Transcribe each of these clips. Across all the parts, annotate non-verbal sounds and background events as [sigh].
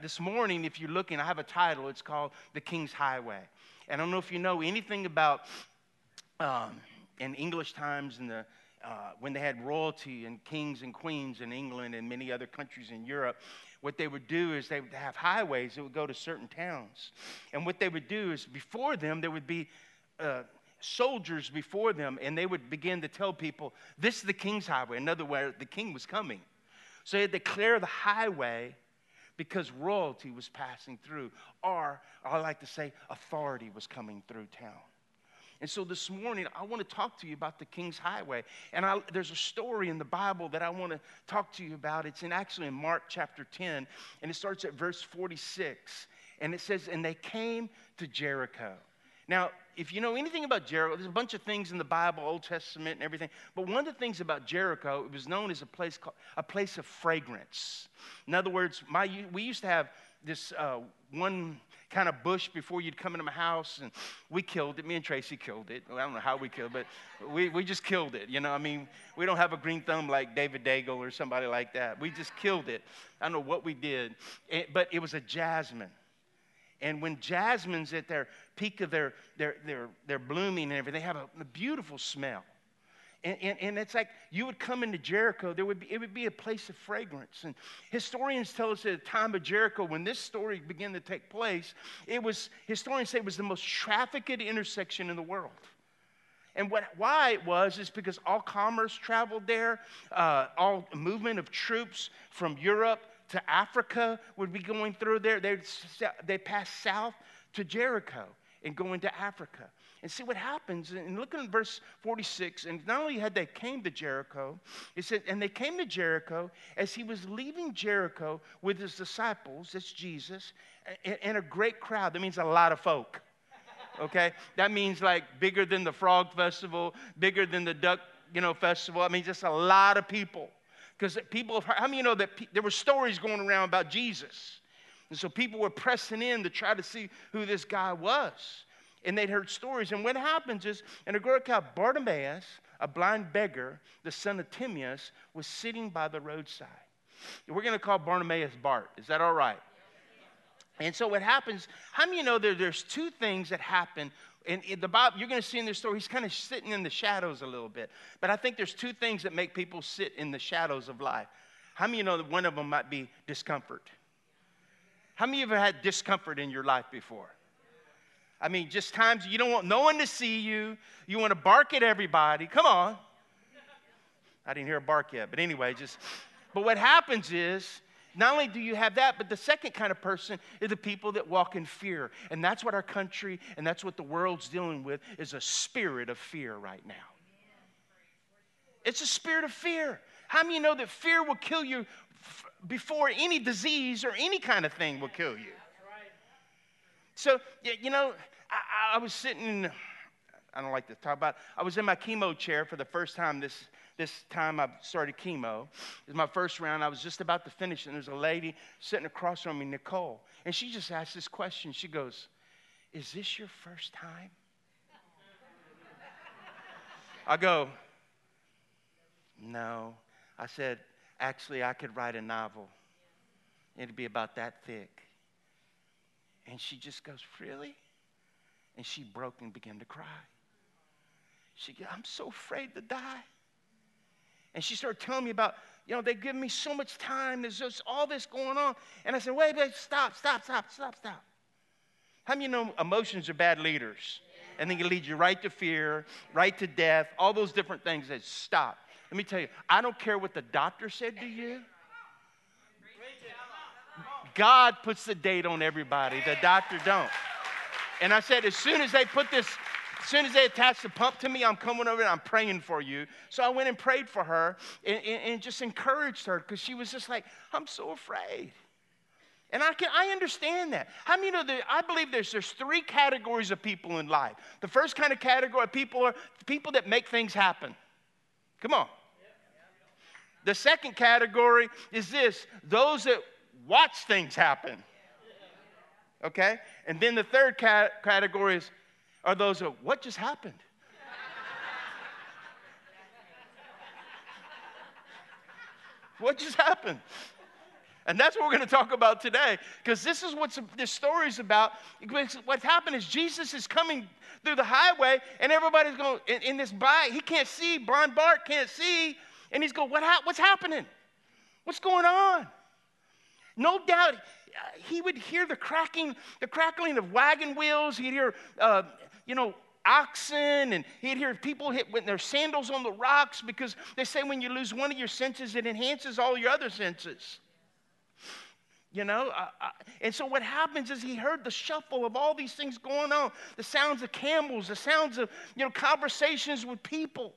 This morning, if you're looking, I have a title. It's called The King's Highway. And I don't know if you know anything about um, in English times and the uh, when they had royalty and kings and queens in England and many other countries in Europe, what they would do is they would have highways that would go to certain towns. And what they would do is before them, there would be uh, soldiers before them, and they would begin to tell people, This is the king's highway. In other words, the king was coming. So they had to clear the highway because royalty was passing through, or I like to say, authority was coming through town. And so this morning, I want to talk to you about the King's Highway. And I, there's a story in the Bible that I want to talk to you about. It's in actually in Mark chapter 10, and it starts at verse 46. And it says, And they came to Jericho. Now, if you know anything about Jericho, there's a bunch of things in the Bible, Old Testament and everything. But one of the things about Jericho, it was known as a place called, a place of fragrance. In other words, my, we used to have this uh, one kind of bush before you'd come into my house, and we killed it. Me and Tracy killed it. I don't know how we killed it, but we, we just killed it. You know, I mean, we don't have a green thumb like David Daigle or somebody like that. We just killed it. I don't know what we did, it, but it was a jasmine. And when jasmine's at their peak of their, their, their, their blooming and everything, they have a, a beautiful smell. And, and, and, it's like you would come into Jericho, there would be, it would be a place of fragrance. And historians tell us at the time of Jericho, when this story began to take place, it was, historians say it was the most trafficked intersection in the world. And what, why it was is because all commerce traveled there, uh, all movement of troops from Europe to Africa would be going through there. They'd, they pass south to Jericho and go into Africa. And see what happens. And look at verse 46. And not only had they came to Jericho, it said, and they came to Jericho as he was leaving Jericho with his disciples, that's Jesus, and, and a great crowd. That means a lot of folk. Okay? that means like bigger than the frog festival, bigger than the duck, you know, festival. I mean, just a lot of people. Because people have heard, how many you know that pe- there were stories going around about Jesus? And so people were pressing in to try to see who this guy was. And they'd heard stories. And what happens is, in a girl called Bartimaeus, a blind beggar, the son of Timaeus, was sitting by the roadside. We're going to call Bartimaeus Bart. Is that all right? And so what happens, how many you know that there's two things that happen and in the Bible, you're going to see in this story, he's kind of sitting in the shadows a little bit. But I think there's two things that make people sit in the shadows of life. How many of you know that one of them might be discomfort? How many of you have had discomfort in your life before? I mean, just times you don't want no one to see you. You want to bark at everybody. Come on. I didn't hear a bark yet, but anyway, just. But what happens is not only do you have that, but the second kind of person is the people that walk in fear. And that's what our country and that's what the world's dealing with is a spirit of fear right now. It's a spirit of fear. How many you know that fear will kill you f- before any disease or any kind of thing will kill you? So, you know, I, I was sitting I don't like to talk about, I was in my chemo chair for the first time this this time I started chemo. It was my first round. I was just about to finish, and there's a lady sitting across from me, Nicole. And she just asked this question. She goes, Is this your first time? I go, No. I said, Actually, I could write a novel. It'd be about that thick. And she just goes, Really? And she broke and began to cry. She goes, I'm so afraid to die. And she started telling me about, you know, they give me so much time. There's just all this going on. And I said, wait, wait, stop, stop, stop, stop, stop. How many you know emotions are bad leaders? And they can lead you right to fear, right to death, all those different things that stop. Let me tell you, I don't care what the doctor said to you. God puts the date on everybody. The doctor don't. And I said, as soon as they put this as soon as they attached the pump to me, I'm coming over and I'm praying for you. So I went and prayed for her and, and, and just encouraged her because she was just like, I'm so afraid. And I can I understand that. How many know that I believe there's there's three categories of people in life. The first kind of category of people are people that make things happen. Come on. The second category is this those that watch things happen. Okay? And then the third category is are those what just happened? what just happened? And that's what we're going to talk about today because this is what this story is about. What's happened is Jesus is coming through the highway and everybody's going in, in this bike. he can't see, blind Bart can't see, and he's going, what ha- what's happening? What's going on? No doubt he would hear the cracking, the crackling of wagon wheels. He'd hear, uh, you know, oxen, and he'd hear people hit with their sandals on the rocks because they say when you lose one of your senses, it enhances all your other senses. You know, and so what happens is he heard the shuffle of all these things going on the sounds of camels, the sounds of, you know, conversations with people.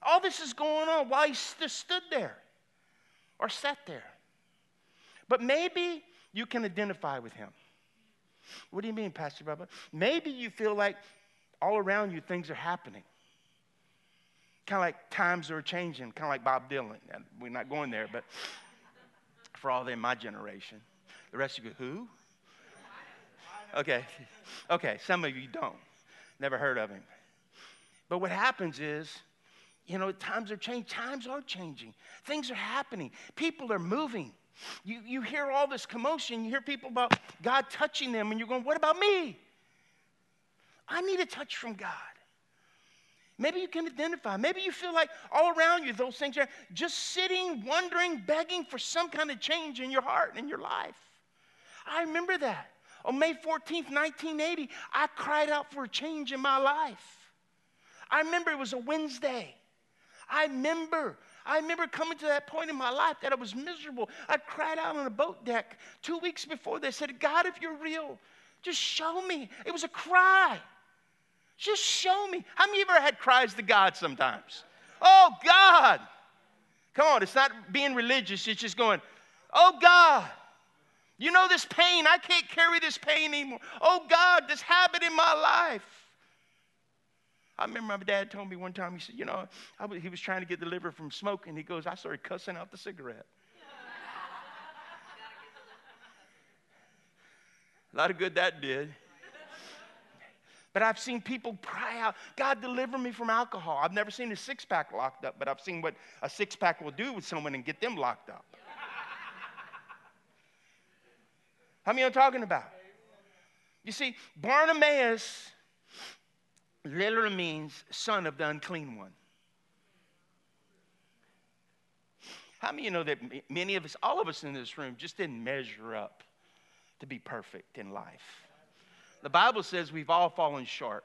All this is going on while he just stood there or sat there. But maybe you can identify with him. What do you mean, Pastor Bubba? Maybe you feel like all around you things are happening. Kind of like times are changing, kind of like Bob Dylan. We're not going there, but for all them, my generation. The rest of you, who? Okay, okay, some of you don't. Never heard of him. But what happens is, you know, times are changing. Times are changing. Things are happening. People are moving. You, you hear all this commotion. You hear people about God touching them, and you're going, What about me? I need a touch from God. Maybe you can identify. Maybe you feel like all around you, those things are just sitting, wondering, begging for some kind of change in your heart and in your life. I remember that. On May 14th, 1980, I cried out for a change in my life. I remember it was a Wednesday. I remember I remember coming to that point in my life that I was miserable. I cried out on a boat deck two weeks before. They said, God, if you're real, just show me. It was a cry. Just show me. How many of you ever had cries to God sometimes? Oh, God. Come on, it's not being religious, it's just going, Oh, God. You know this pain. I can't carry this pain anymore. Oh, God, this habit in my life. I remember my dad told me one time, he said, You know, was, he was trying to get delivered from smoking. He goes, I started cussing out the cigarette. [laughs] A lot of good that did. But I've seen people cry out, God, deliver me from alcohol. I've never seen a six pack locked up, but I've seen what a six pack will do with someone and get them locked up. How many I'm talking about? You see, Bartimaeus literally means son of the unclean one. How many you know that many of us, all of us in this room, just didn't measure up to be perfect in life? The Bible says we've all fallen short.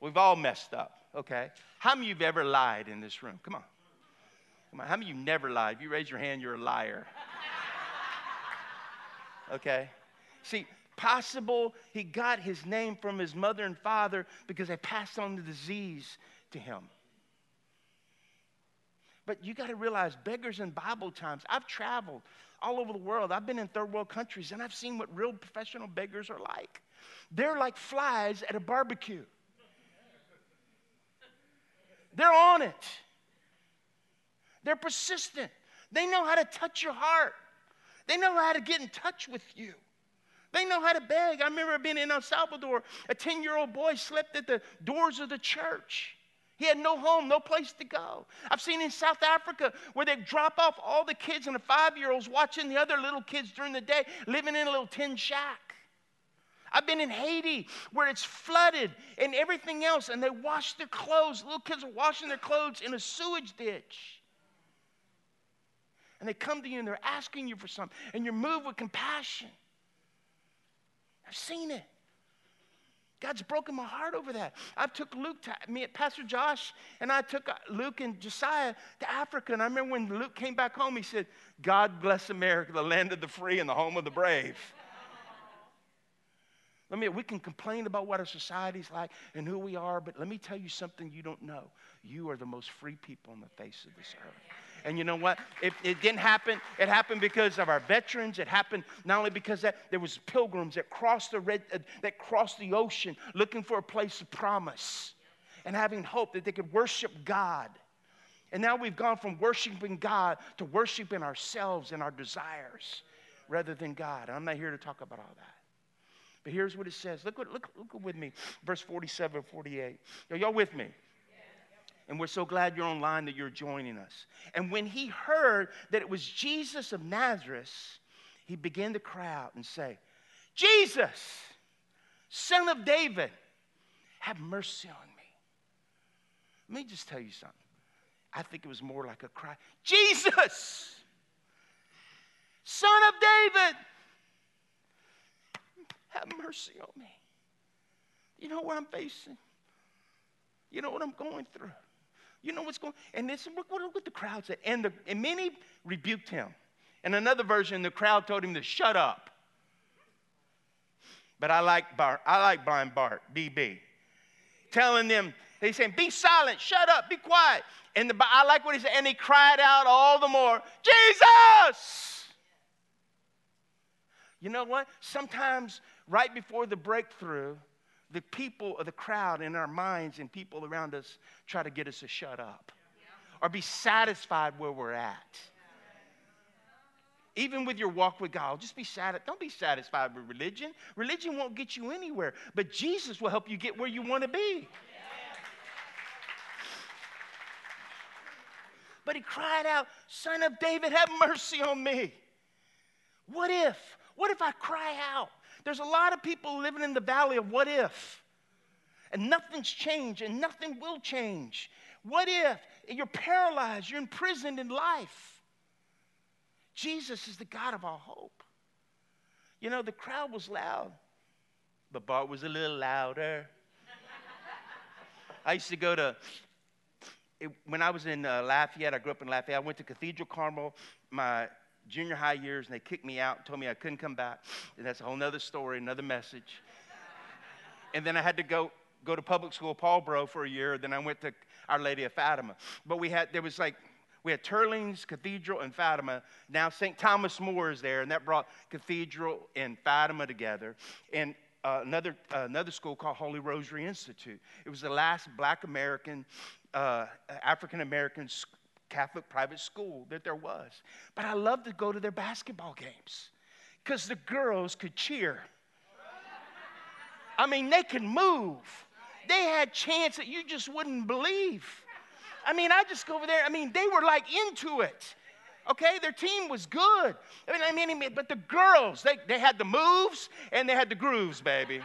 We've all messed up, okay? How many of you have ever lied in this room? Come on. Come on. How many of you never lied? If you raise your hand, you're a liar. [laughs] Okay? See, possible he got his name from his mother and father because they passed on the disease to him. But you got to realize, beggars in Bible times, I've traveled all over the world. I've been in third world countries and I've seen what real professional beggars are like. They're like flies at a barbecue, they're on it, they're persistent. They know how to touch your heart, they know how to get in touch with you. They know how to beg. I remember being in El Salvador. A 10 year old boy slept at the doors of the church. He had no home, no place to go. I've seen in South Africa where they drop off all the kids and the five year olds watching the other little kids during the day living in a little tin shack. I've been in Haiti where it's flooded and everything else, and they wash their clothes. Little kids are washing their clothes in a sewage ditch. And they come to you and they're asking you for something, and you're moved with compassion. I've seen it. God's broken my heart over that. I took Luke to me, Pastor Josh, and I took uh, Luke and Josiah to Africa. And I remember when Luke came back home, he said, God bless America, the land of the free and the home of the brave. Let me, we can complain about what our society's like and who we are, but let me tell you something you don't know. You are the most free people on the face of this earth. And you know what? It, it didn't happen. It happened because of our veterans. It happened not only because that there was pilgrims that crossed the red, uh, that crossed the ocean looking for a place of promise and having hope that they could worship God. And now we've gone from worshiping God to worshiping ourselves and our desires rather than God. And I'm not here to talk about all that. But here's what it says. Look, look, look with me, verse 47, 48. Are y'all with me? And we're so glad you're online that you're joining us. And when he heard that it was Jesus of Nazareth, he began to cry out and say, Jesus, son of David, have mercy on me. Let me just tell you something. I think it was more like a cry Jesus, son of David, have mercy on me. You know what I'm facing? You know what I'm going through? You know what's going And this, look, look what the crowd said. And, the, and many rebuked him. In another version, the crowd told him to shut up. But I like Bart, I like blind Bart, BB, telling them, they saying, be silent, shut up, be quiet. And the, I like what he said, and he cried out all the more, Jesus! You know what? Sometimes right before the breakthrough, the people of the crowd in our minds and people around us try to get us to shut up or be satisfied where we're at. Even with your walk with God, just be satisfied. Don't be satisfied with religion. Religion won't get you anywhere, but Jesus will help you get where you want to be. But he cried out, Son of David, have mercy on me. What if? What if I cry out? There's a lot of people living in the valley of what if. And nothing's changed and nothing will change. What if you're paralyzed, you're imprisoned in life? Jesus is the God of all hope. You know, the crowd was loud, but Bart was a little louder. I used to go to, it, when I was in uh, Lafayette, I grew up in Lafayette. I went to Cathedral Carmel. My junior high years and they kicked me out and told me I couldn't come back. And that's a whole nother story, another message. and then I had to go go to public school, Paul Breaux, for a year. Then I went to Our Lady of Fatima. But we had there was like we had Teurlings Cathedral and Fatima. Now St. Thomas More is there, and that brought Cathedral and Fatima together. And uh, another, uh, another school called Holy Rosary Institute. It was the last black American, uh, African American Catholic private school that there was. But I loved to go to their basketball games because the girls could cheer. I mean, they could move. They had chance that you just wouldn't believe. I mean, I just go over there. I mean, they were like into it. Okay, their team was good. I mean, I mean, but the girls, they, they had the moves and they had the grooves, baby.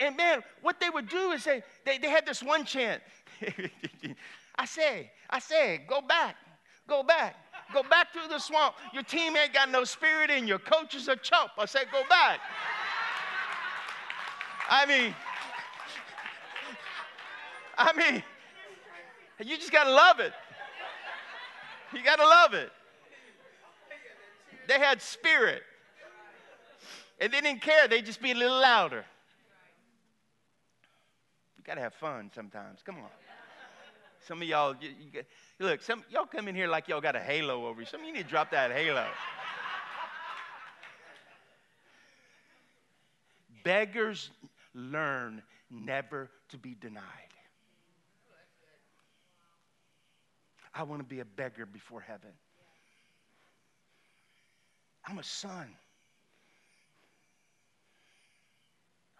and man, what they would do is they, they, they had this one chant. [laughs] I say, I say, go back, go back, go back through the swamp. Your team ain't got no spirit in your coaches are chump. I say, go back. I mean, [laughs] I mean, you just gotta love it. You gotta love it. They had spirit. And they didn't care, they just be a little louder. You gotta have fun sometimes. Come on. Some of y'all, you, you, look, some y'all come in here like y'all got a halo over you. Some of you need to drop that halo. Beggars learn never to be denied. I want to be a beggar before heaven. I'm a son.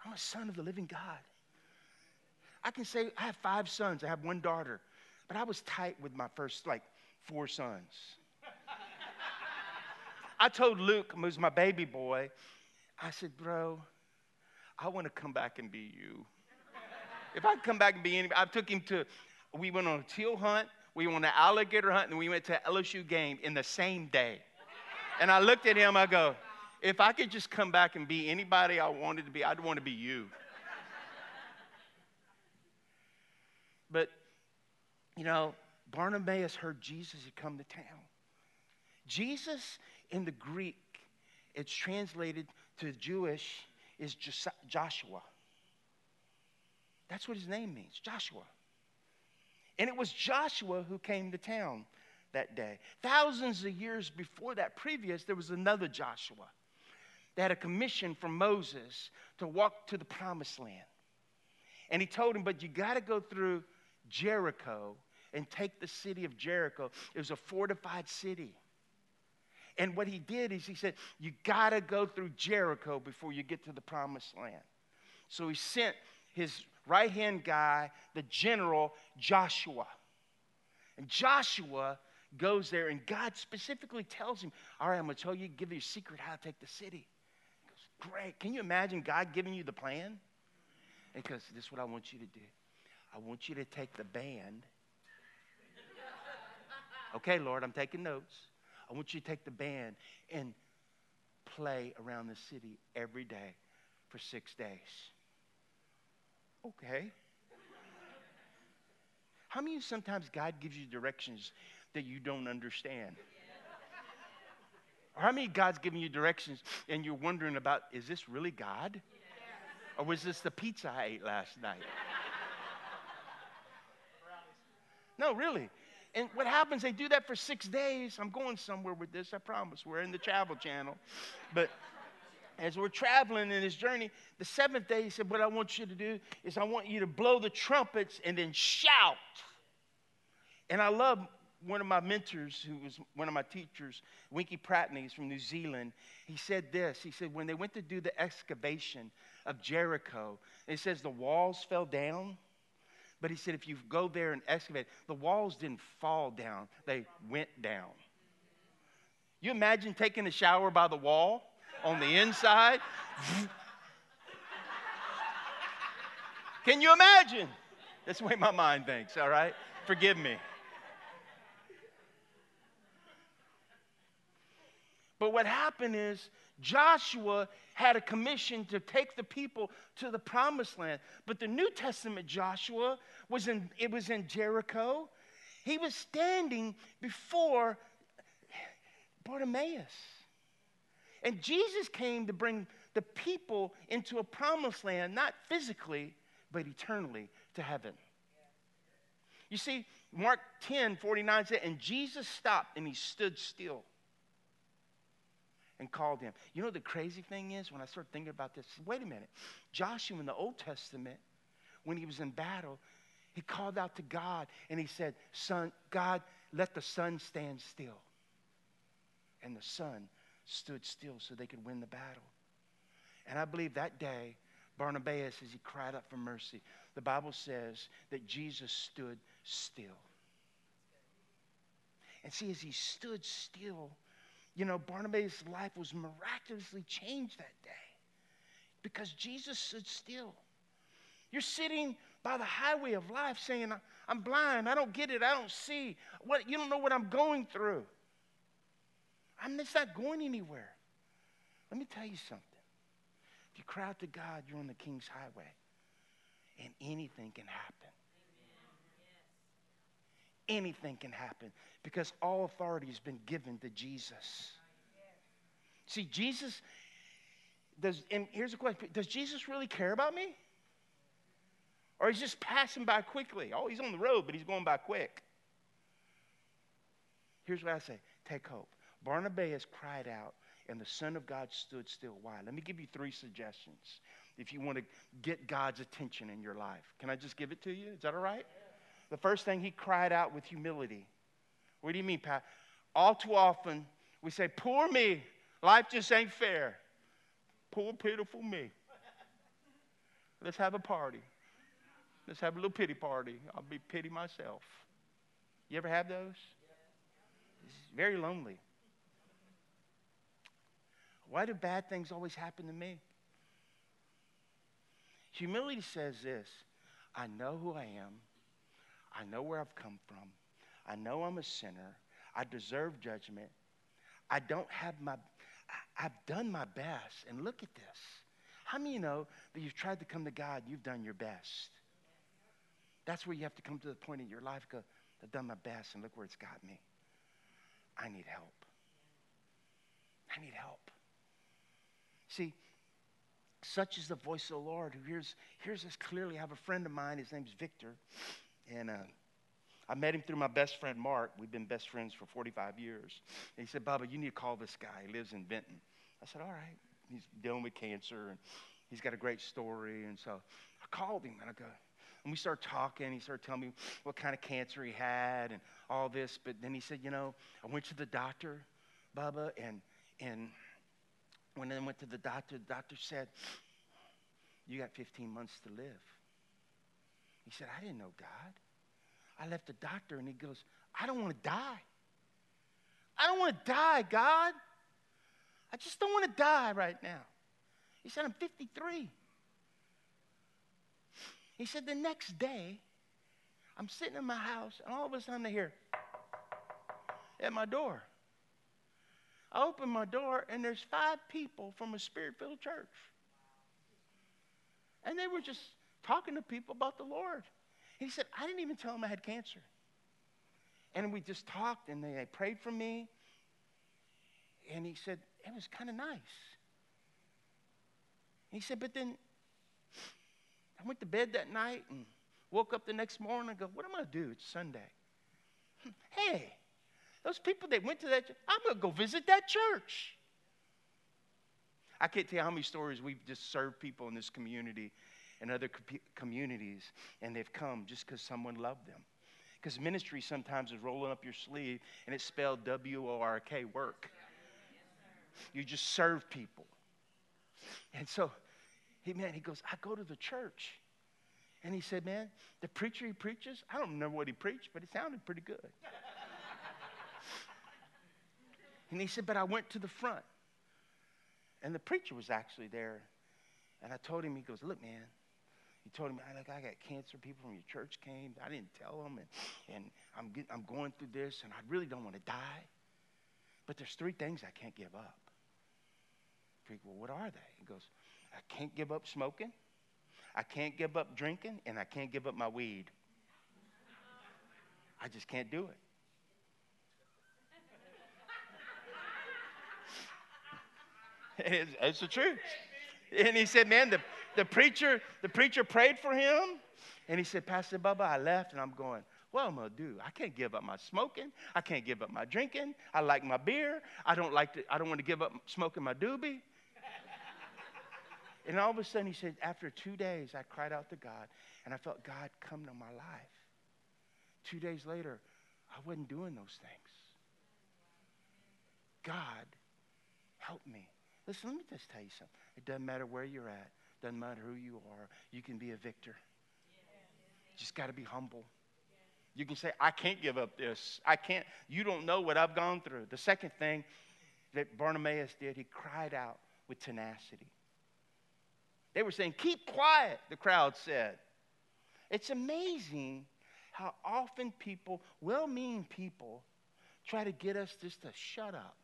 I'm a son of the living God. I can say I have five sons, I have one daughter. But I was tight with my first, like, four sons. [laughs] I told Luke, who's my baby boy, I said, bro, I want to come back and be you. if I could come back and be anybody, I took him to, we went on a teal hunt, we went on an alligator hunt, and we went to LSU game in the same day. And I looked at him, I go, if I could just come back and be anybody I wanted to be, I'd want to be you. but you know, Barnabas heard Jesus had come to town. Jesus in the Greek, it's translated to Jewish, is Joshua. That's what his name means, Joshua. And it was Joshua who came to town that day. Thousands of years before that, previous, there was another Joshua. They had a commission from Moses to walk to the promised land. And he told him, but you got to go through Jericho and take the city of Jericho. It was a fortified city. And what he did is he said, You got to go through Jericho before you get to the promised land. So he sent his right hand guy, the general Joshua. And Joshua goes there, and God specifically tells him, All right, I'm going to tell you, give you a secret how to take the city. He goes, Great. Can you imagine God giving you the plan? Goes, This is what I want you to do. I want you to take the band. Okay, Lord, I'm taking notes. I want you to take the band and play around the city every day for six days. Okay. How many sometimes God gives you directions that you don't understand? Or how many God's giving you directions and you're wondering about, is this really God? Or was this the pizza I ate last night? [laughs] No, really. And what happens, they do that for six days. I'm going somewhere with this, I promise. We're in the travel channel. But as we're traveling in this journey, the seventh day, he said, What I want you to do is I want you to blow the trumpets and then shout. And I love one of my mentors, who was one of my teachers, Winkie Pratney, he's from New Zealand. He said this He said, When they went to do the excavation of Jericho, it says the walls fell down. But he said, if you go there and excavate, the walls didn't fall down, they went down. You imagine taking a shower by the wall on the inside? Can you imagine? That's the way my mind thinks, all right? Forgive me. But what happened is Joshua had a commission to take the people to the promised land. But the New Testament Joshua was in it was in Jericho. He was standing before Bartimaeus. And Jesus came to bring the people into a promised land, not physically, but eternally to heaven. You see, Mark 10 49 said, And Jesus stopped and he stood still and called him. You know the crazy thing is when I started thinking about this, wait a minute. Joshua in the Old Testament, when he was in battle, he called out to God and he said, Son, God, let the sun stand still. And the sun stood still so they could win the battle. And I believe that day, Barnabas, as he cried out for mercy, the Bible says that Jesus stood still. And see, as he stood still, you know, Barnabas' life was miraculously changed that day because Jesus stood still. You're sitting by the highway of life saying, I'm blind, I don't get it, I don't see. What, you don't know what I'm going through. I'm just not going anywhere. Let me tell you something. If you cry out to God, you're on the King's highway, and anything can happen. Anything can happen because all authority has been given to Jesus. See, Jesus does, and here's the question Does Jesus really care about me? Or he's just passing by quickly? Oh, he's on the road, but he's going by quick. Here's what I say take hope. Barnabas cried out, and the Son of God stood still. Why? Let me give you three suggestions if you want to get God's attention in your life. Can I just give it to you? Is that all right? The first thing, he cried out with humility. What do you mean, Pat? All too often, we say, Poor me. Life just ain't fair. Poor, pitiful me. Let's have a party. Let's have a little pity party. I'll be pity myself. You ever have those? It's very lonely. Why do bad things always happen to me? Humility says this I know who I am, I know where I've come from, I know I'm a sinner, I deserve judgment. I don't have my, I've done my best. And look at this. How many you know that you've tried to come to God, you've done your best? That's where you have to come to the point in your life, go, I've done my best, and look where it's got me. I need help. I need help. See, such is the voice of the Lord who hears, hears us clearly. I have a friend of mine, his name's Victor, and uh, I met him through my best friend Mark. We've been best friends for 45 years. And he said, Bubba, you need to call this guy. He lives in Benton. I said, All right. He's dealing with cancer and he's got a great story. And so I called him and I go, and we started talking. He started telling me what kind of cancer he had and all this. But then he said, You know, I went to the doctor, Bubba, and, and when I went to the doctor, the doctor said, You got 15 months to live. He said, I didn't know God. I left the doctor and he goes, I don't want to die. I don't want to die, God. I just don't want to die right now. He said, I'm 53. He said, the next day, I'm sitting in my house and all of a sudden I hear at my door. I open my door and there's five people from a spirit filled church. And they were just talking to people about the Lord. He said, I didn't even tell him I had cancer. And we just talked and they prayed for me. And he said, it was kind of nice. He said, but then I went to bed that night and woke up the next morning and go, what am I going to do? It's Sunday. [laughs] Hey, those people that went to that, church, I'm going to go visit that church. I can't tell you how many stories we've just served people in this community and other co- communities, and they've come just because someone loved them. Because ministry sometimes is rolling up your sleeve, and it's spelled W O R K, work. You just serve people. And so, he man, he goes, I go to the church. And he said, Man, the preacher he preaches, I don't remember what he preached, but it sounded pretty good. [laughs] and he said, But I went to the front. And the preacher was actually there. And I told him, he goes, Look, man, he told me, like, I got cancer. People from your church came. I didn't tell them. And, and I'm, get, I'm going through this, and I really don't want to die. But there's three things I can't give up. Preacher, well, what are they? He goes, I can't give up smoking. I can't give up drinking, and I can't give up my weed. I just can't do it. [laughs] it's, it's the truth. And he said, Man, the, the preacher, the preacher prayed for him. And he said, Pastor Bubba, I left and I'm going, what am I gonna do? I can't give up my smoking. I can't give up my drinking. I like my beer. I don't like to, I don't want to give up smoking my doobie. [laughs] and all of a sudden he said, after two days, I cried out to God and I felt God come to my life. Two days later, I wasn't doing those things. God help me. Listen, let me just tell you something. It doesn't matter where you're at, doesn't matter who you are, you can be a victor. Just got to be humble. You can say, I can't give up this. I can't. You don't know what I've gone through. The second thing that Bartimaeus did, he cried out with tenacity. They were saying, Keep quiet, the crowd said. It's amazing how often people, well meaning people, try to get us just to shut up.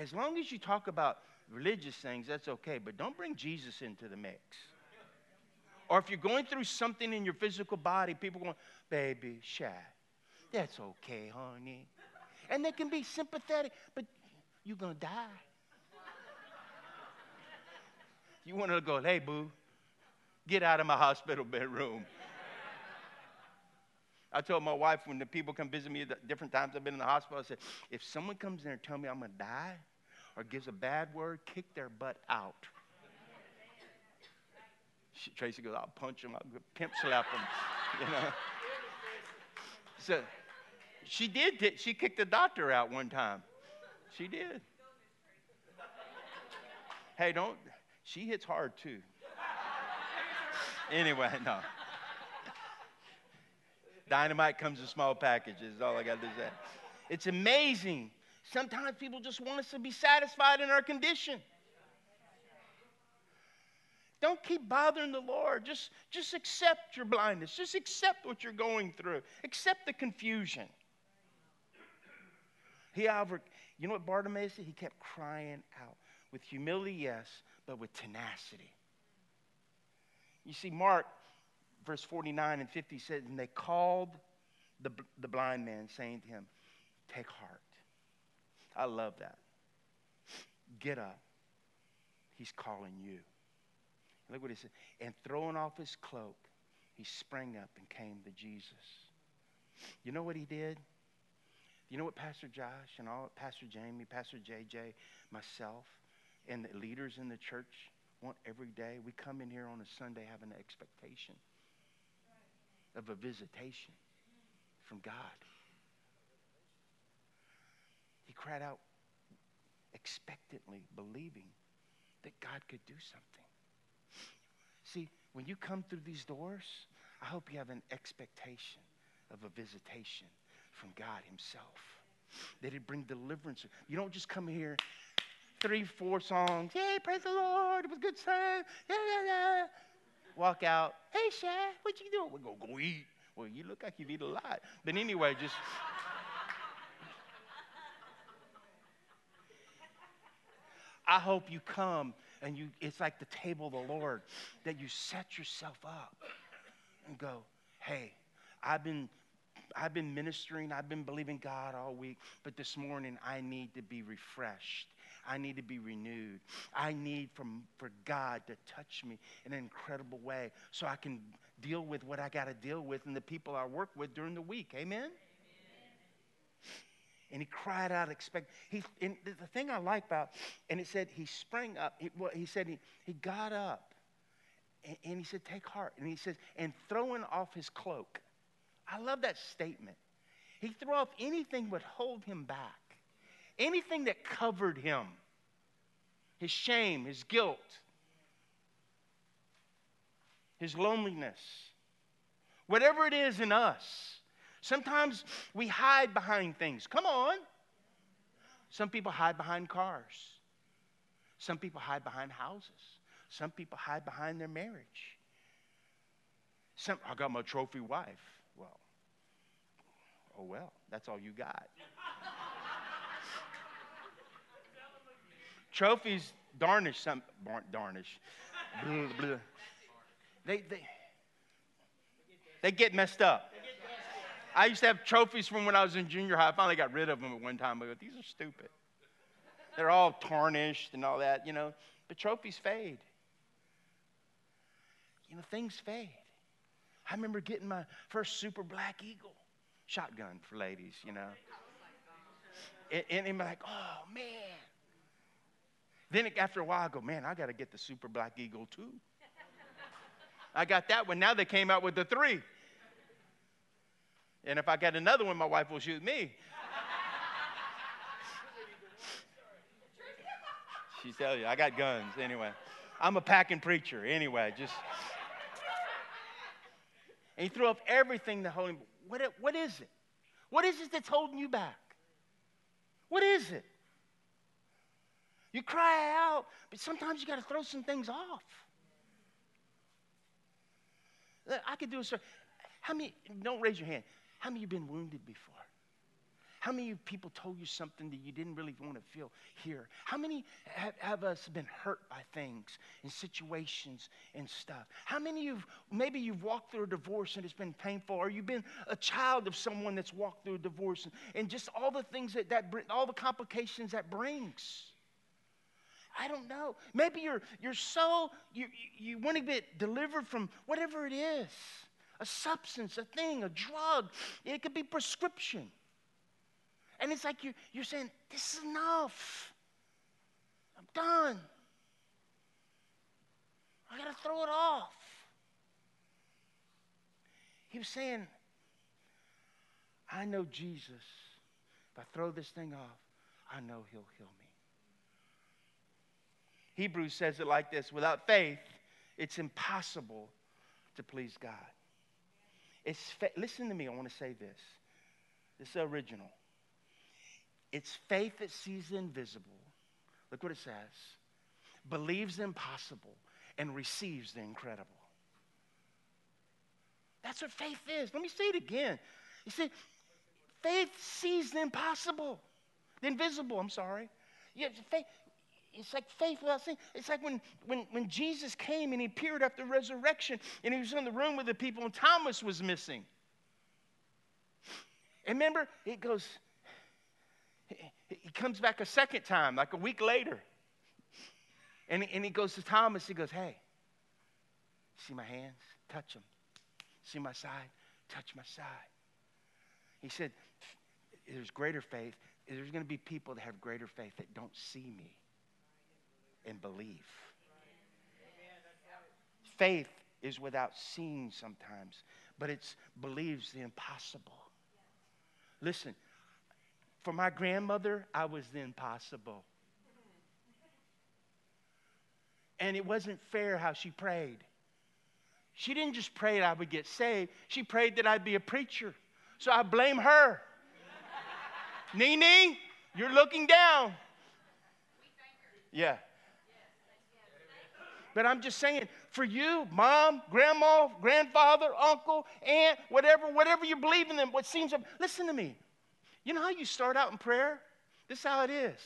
As long as you talk about religious things, that's okay, but don't bring Jesus into the mix. Or if you're going through something in your physical body, people going, baby, shy. That's okay, honey. And they can be sympathetic, but you're going to die. You want to go, hey, boo, get out of my hospital bedroom. I told my wife when the people come visit me at different times I've been in the hospital, I said, if someone comes in and tell me I'm going to die or gives a bad word, kick their butt out. She, Tracy goes, I'll punch him, I'll pimp slap him, [laughs] you know. So she did, she kicked the doctor out one time. She did. Hey, don't, she hits hard too. Anyway, [laughs] no. Dynamite comes in small packages, all I got to say. It's amazing. Sometimes people just want us to be satisfied in our condition. Don't keep bothering the Lord. Just, just accept your blindness. Just accept what you're going through. Accept the confusion. He, however, you know what Bartimaeus did? He kept crying out with humility, yes, but with tenacity. You see, Mark, verse 49 and 50 says, And they called the, the blind man, saying to him, Take heart. I love that. Get up. He's calling you. Look what he said. And throwing off his cloak, he sprang up and came to Jesus. You know what he did? You know what Pastor Josh and all Pastor Jamie, Pastor JJ, myself, and the leaders in the church want every day? We come in here on a Sunday having an expectation of a visitation from God. He cried out expectantly, believing that God could do something. See, when you come through these doors, I hope you have an expectation of a visitation from God Himself. That it bring deliverance. You don't just come here, three, four songs. Hey, praise the Lord. It was good time. Yeah, yeah, yeah. Walk out. Hey, Shaq, what you doing? We're going to go eat. Well, you look like you've eaten a lot. But anyway, just. I hope you come and you it's like the table of the Lord that you set yourself up and go, "Hey, I've been I've been ministering, I've been believing God all week, but this morning I need to be refreshed. I need to be renewed. I need from, for God to touch me in an incredible way so I can deal with what I got to deal with and the people I work with during the week. Amen? And he cried out, expect. He, and the thing I like about, and it said he sprang up. He, well, he said he, he got up, and, and he said, "Take heart." And he says, and throwing off his cloak. I love that statement. He threw off anything would hold him back, anything that covered him, his shame, his guilt, his loneliness, whatever it is in us. Sometimes we hide behind things. Come on. Some people hide behind cars. Some people hide behind houses. Some people hide behind their marriage. Some, I got my trophy wife. Well, oh well, that's all you got. [laughs] Trophies darnish some darnish. blah, blah. They, they, they get messed up. I used to have trophies from when I was in junior high. I finally got rid of them at one time. I go, these are stupid. They're all tarnished and all that, you know. But trophies fade. You know, things fade. I remember getting my first Super Black Eagle shotgun for ladies, you know. And, and, and like, oh, man. Then after a while, I go, man, I got to get the Super Black Eagle too. I got that one. Now they came out with the three. And if I get another one, my wife will shoot me. she tell you, I got guns anyway. I'm a packing preacher anyway. Just and he threw up everything that holding. What, what is it? What is it that's holding you back? What is it? You cry out, but sometimes you got to throw some things off. I could do a story. How many? Don't raise your hand. How many of you been wounded before? How many people told you something that you didn't really want to feel here? How many have, have us been hurt by things and situations and stuff? How many of maybe you've walked through a divorce and it's been painful, or you've been a child of someone that's walked through a divorce and, and just all the things that that all the complications that brings. I don't know. Maybe you're you're so you you, you want to get delivered from whatever it is a substance, a thing, a drug. It could be prescription. And it's like you're, you're saying, This is enough. I'm done. I got to throw it off. He was saying, I know Jesus. If I throw this thing off, I know he'll heal me. Hebrews says it like this without faith, it's impossible to please God. It's fa- listen to me, I want to say this. This is original. It's faith that sees the invisible. Look what it says. Believes the impossible and receives the incredible. That's what faith is. Let me say it again. You see, faith sees the impossible, the invisible, I'm sorry. Yeah, faith, it's like faith without seeing. It's like when, when, when Jesus came and he appeared after resurrection and he was in the room with the people and Thomas was missing. And remember, it goes, he comes back a second time, like a week later. And, and he goes to Thomas, he goes, Hey, see my hands? Touch them. See my side? Touch my side. He said, There's greater faith. There's going to be people that have greater faith that don't see me and believe. Faith is without seeing sometimes, but it believes the impossible. Listen, for my grandmother, I was the impossible. And it wasn't fair how she prayed. She didn't just pray that I would get saved, she prayed that I'd be a preacher. So I blame her. [laughs] Nene, you're looking down. Yeah. But I'm just saying, for you, mom, grandma, grandfather, uncle, aunt, whatever, whatever you believe in them, what seems, listen to me. You know how you start out in prayer? This is how it is.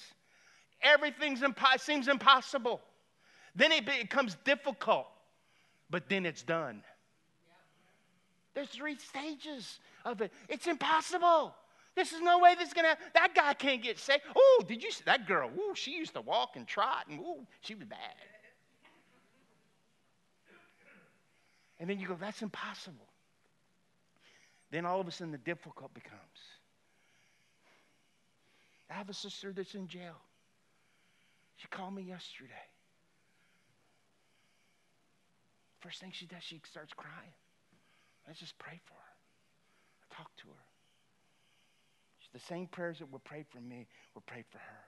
Everything impo- seems impossible. Then it becomes difficult, but then it's done. There's three stages of it. It's impossible. This is no way this is gonna. That guy can't get saved. Oh, did you see that girl? Ooh, she used to walk and trot, and ooh, she was bad. And then you go, that's impossible. Then all of a sudden the difficult becomes. I have a sister that's in jail. She called me yesterday. First thing she does, she starts crying. I just pray for her. I talk to her. The same prayers that were prayed for me were prayed for her.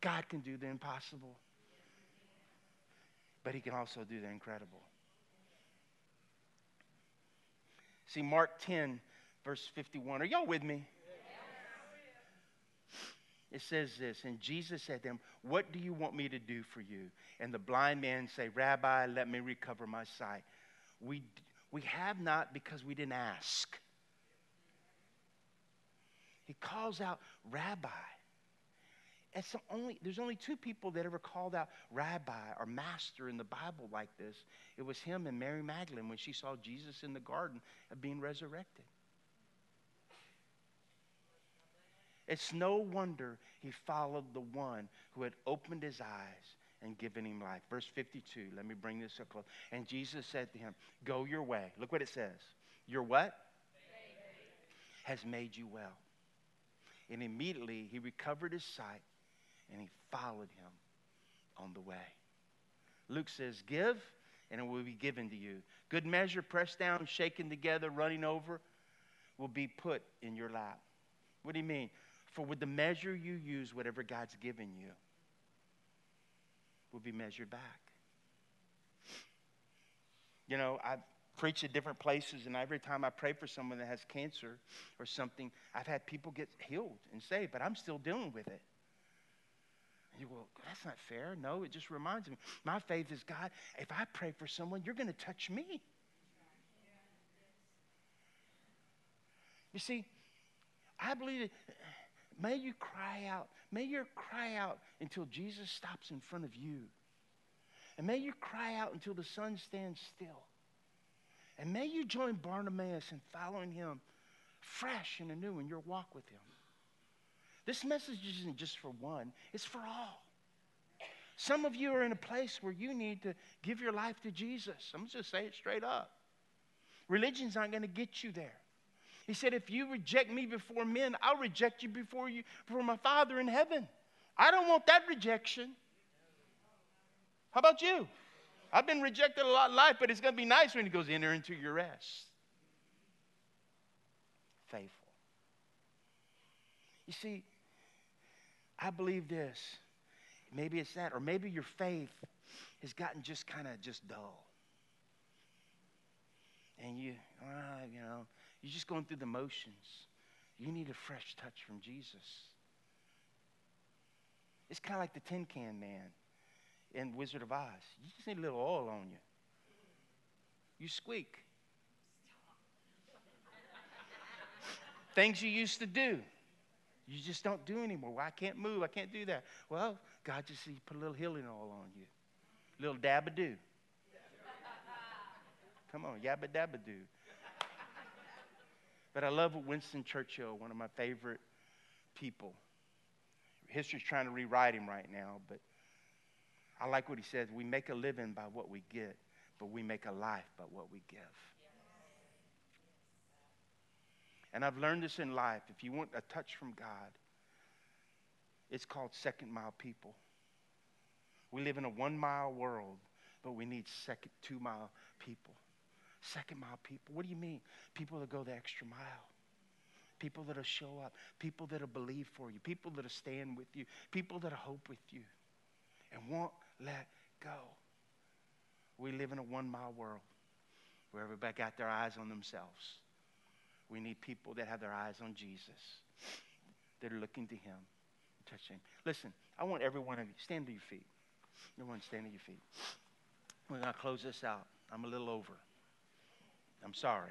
God can do the impossible, but He can also do the incredible. See, Mark 10, verse 51. Are y'all with me? It says this, and Jesus said to him, What do you want me to do for you? And the blind man say, Rabbi, let me recover my sight. We, we have not because we didn't ask. He calls out rabbi. It's the only, there's only two people that ever called out rabbi or master in the Bible like this. It was him and Mary Magdalene when she saw Jesus in the garden of being resurrected. It's no wonder he followed the one who had opened his eyes and given him life. Verse 52, let me bring this up close. And Jesus said to him, Go your way. Look what it says. Your what? Has made you well. And immediately he recovered his sight and he followed him on the way. Luke says, Give, and it will be given to you. Good measure, pressed down, shaken together, running over, will be put in your lap. What do you mean? For with the measure you use, whatever God's given you will be measured back. You know, I preach at different places, and every time I pray for someone that has cancer or something, I've had people get healed and saved, but I'm still dealing with it. You go, that's not fair. No, it just reminds me. My faith is God, if I pray for someone, you're going to touch me. You see, I believe that may you cry out. May you cry out until Jesus stops in front of you. And may you cry out until the sun stands still. And may you join Bartimaeus in following him fresh and anew in your walk with him. This message isn't just for one, it's for all. Some of you are in a place where you need to give your life to Jesus. I'm just say it straight up. Religion's not going to get you there. He said, if you reject me before men, I'll reject you before you before my Father in heaven. I don't want that rejection. How about you? I've been rejected a lot in life, but it's going to be nice when he goes, enter into your rest. Faithful. You see, I believe this. Maybe it's that, or maybe your faith has gotten just kind of just dull. And you, uh, you know, you're just going through the motions. You need a fresh touch from Jesus. It's kind of like the tin can man in Wizard of Oz. You just need a little oil on you. You squeak. [laughs] Things you used to do, you just don't do anymore. Well, I can't move. I can't do that. Well, God just he put a little healing oil on you, a little dab a do. [laughs] Come on, yabba dabba do. But I love Winston Churchill, one of my favorite people. History's trying to rewrite him right now, but I like what he says. We make a living by what we get, but we make a life by what we give. And I've learned this in life. If you want a touch from God, it's called second mile people. We live in a one mile world, but we need second, two mile people. Second mile people. What do you mean? People that go the extra mile. People that'll show up. People that'll believe for you. People that'll stand with you. People that'll hope with you and won't let go. We live in a one mile world where everybody got their eyes on themselves. We need people that have their eyes on Jesus, that are looking to Him, touching. Listen, I want every one of you, stand to your feet. Everyone, stand to your feet. We're going to close this out. I'm a little over. I'm sorry.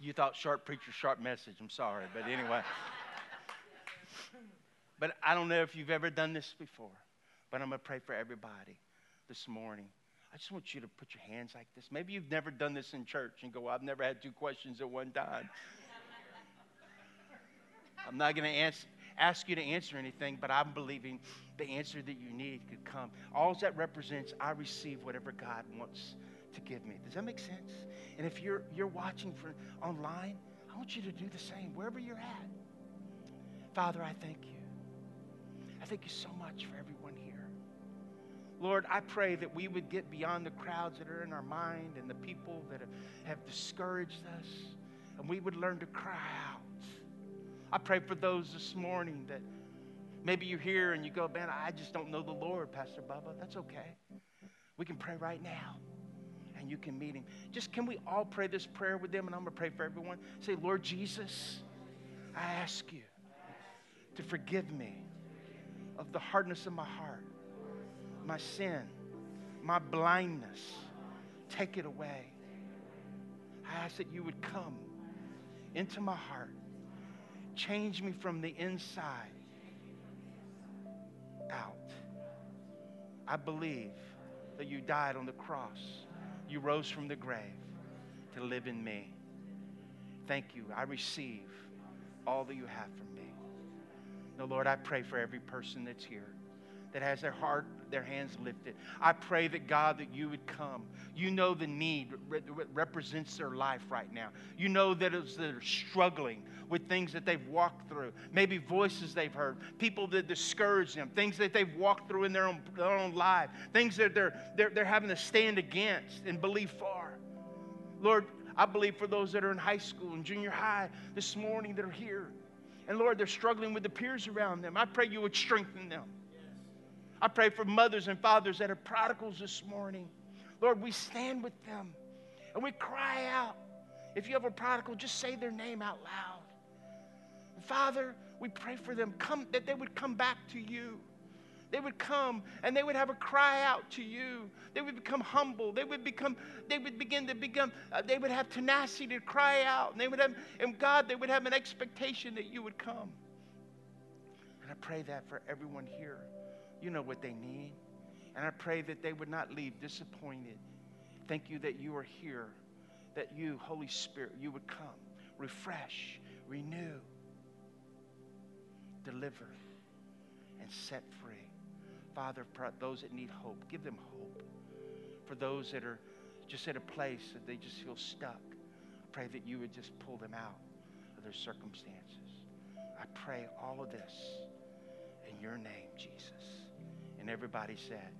You thought sharp preacher, sharp message. I'm sorry. But anyway. but I don't know if you've ever done this before, but I'm going to pray for everybody this morning. I just want you to put your hands like this. Maybe you've never done this in church and go, well, I've never had two questions at one time. I'm not going to ask you to answer anything, but I'm believing the answer that you need could come. All that represents, I receive whatever God wants to give me. Does that make sense? And if you're, you're watching for, online, I want you to do the same wherever you're at. Father, I thank you. I thank you so much for everyone. Lord, I pray that we would get beyond the crowds that are in our mind and the people that have discouraged us, and we would learn to cry out. I pray for those this morning that maybe you're here and you go, man, I just don't know the Lord, Pastor Bubba. That's okay. We can pray right now and you can meet him. Just can we all pray this prayer with them? And I'm going to pray for everyone. Say, Lord Jesus, I ask you to forgive me of the hardness of my heart my sin, my blindness. Take it away. I ask that you would come into my heart, change me from the inside out. I believe that you died on the cross, you rose from the grave to live in me. Thank you. I receive all that you have from me. Now, Lord, I pray for every person that's here that has their heart, their hands lifted. I pray that God, that you would come. You know the need that represents their life right now. You know that it's they're struggling with things that they've walked through, maybe voices they've heard, people that discourage them, things that they've walked through in their own, their own life, things that they're, they're, they're having to stand against and believe for. Lord, I believe for those that are in high school and junior high this morning that are here. And Lord, they're struggling with the peers around them. I pray you would strengthen them. I pray for mothers and fathers that are prodigals this morning. Lord, we stand with them and we cry out. If you have a prodigal, just say their name out loud. Father, we pray for them come, that they would come back to you. They would come and they would have a cry out to you. They would become humble. They would become, they would begin to become, uh, they would have tenacity to cry out. And they would have, and God, they would have an expectation that you would come. And I pray that for everyone here. You know what they need. And I pray that they would not leave disappointed. Thank you that you are here, that you, Holy Spirit, you would come, refresh, renew, deliver, and set free. Father, those that need hope, give them hope. For those that are just at a place that they just feel stuck, I pray that you would just pull them out of their circumstances. I pray all of this in your name, Jesus. And everybody said,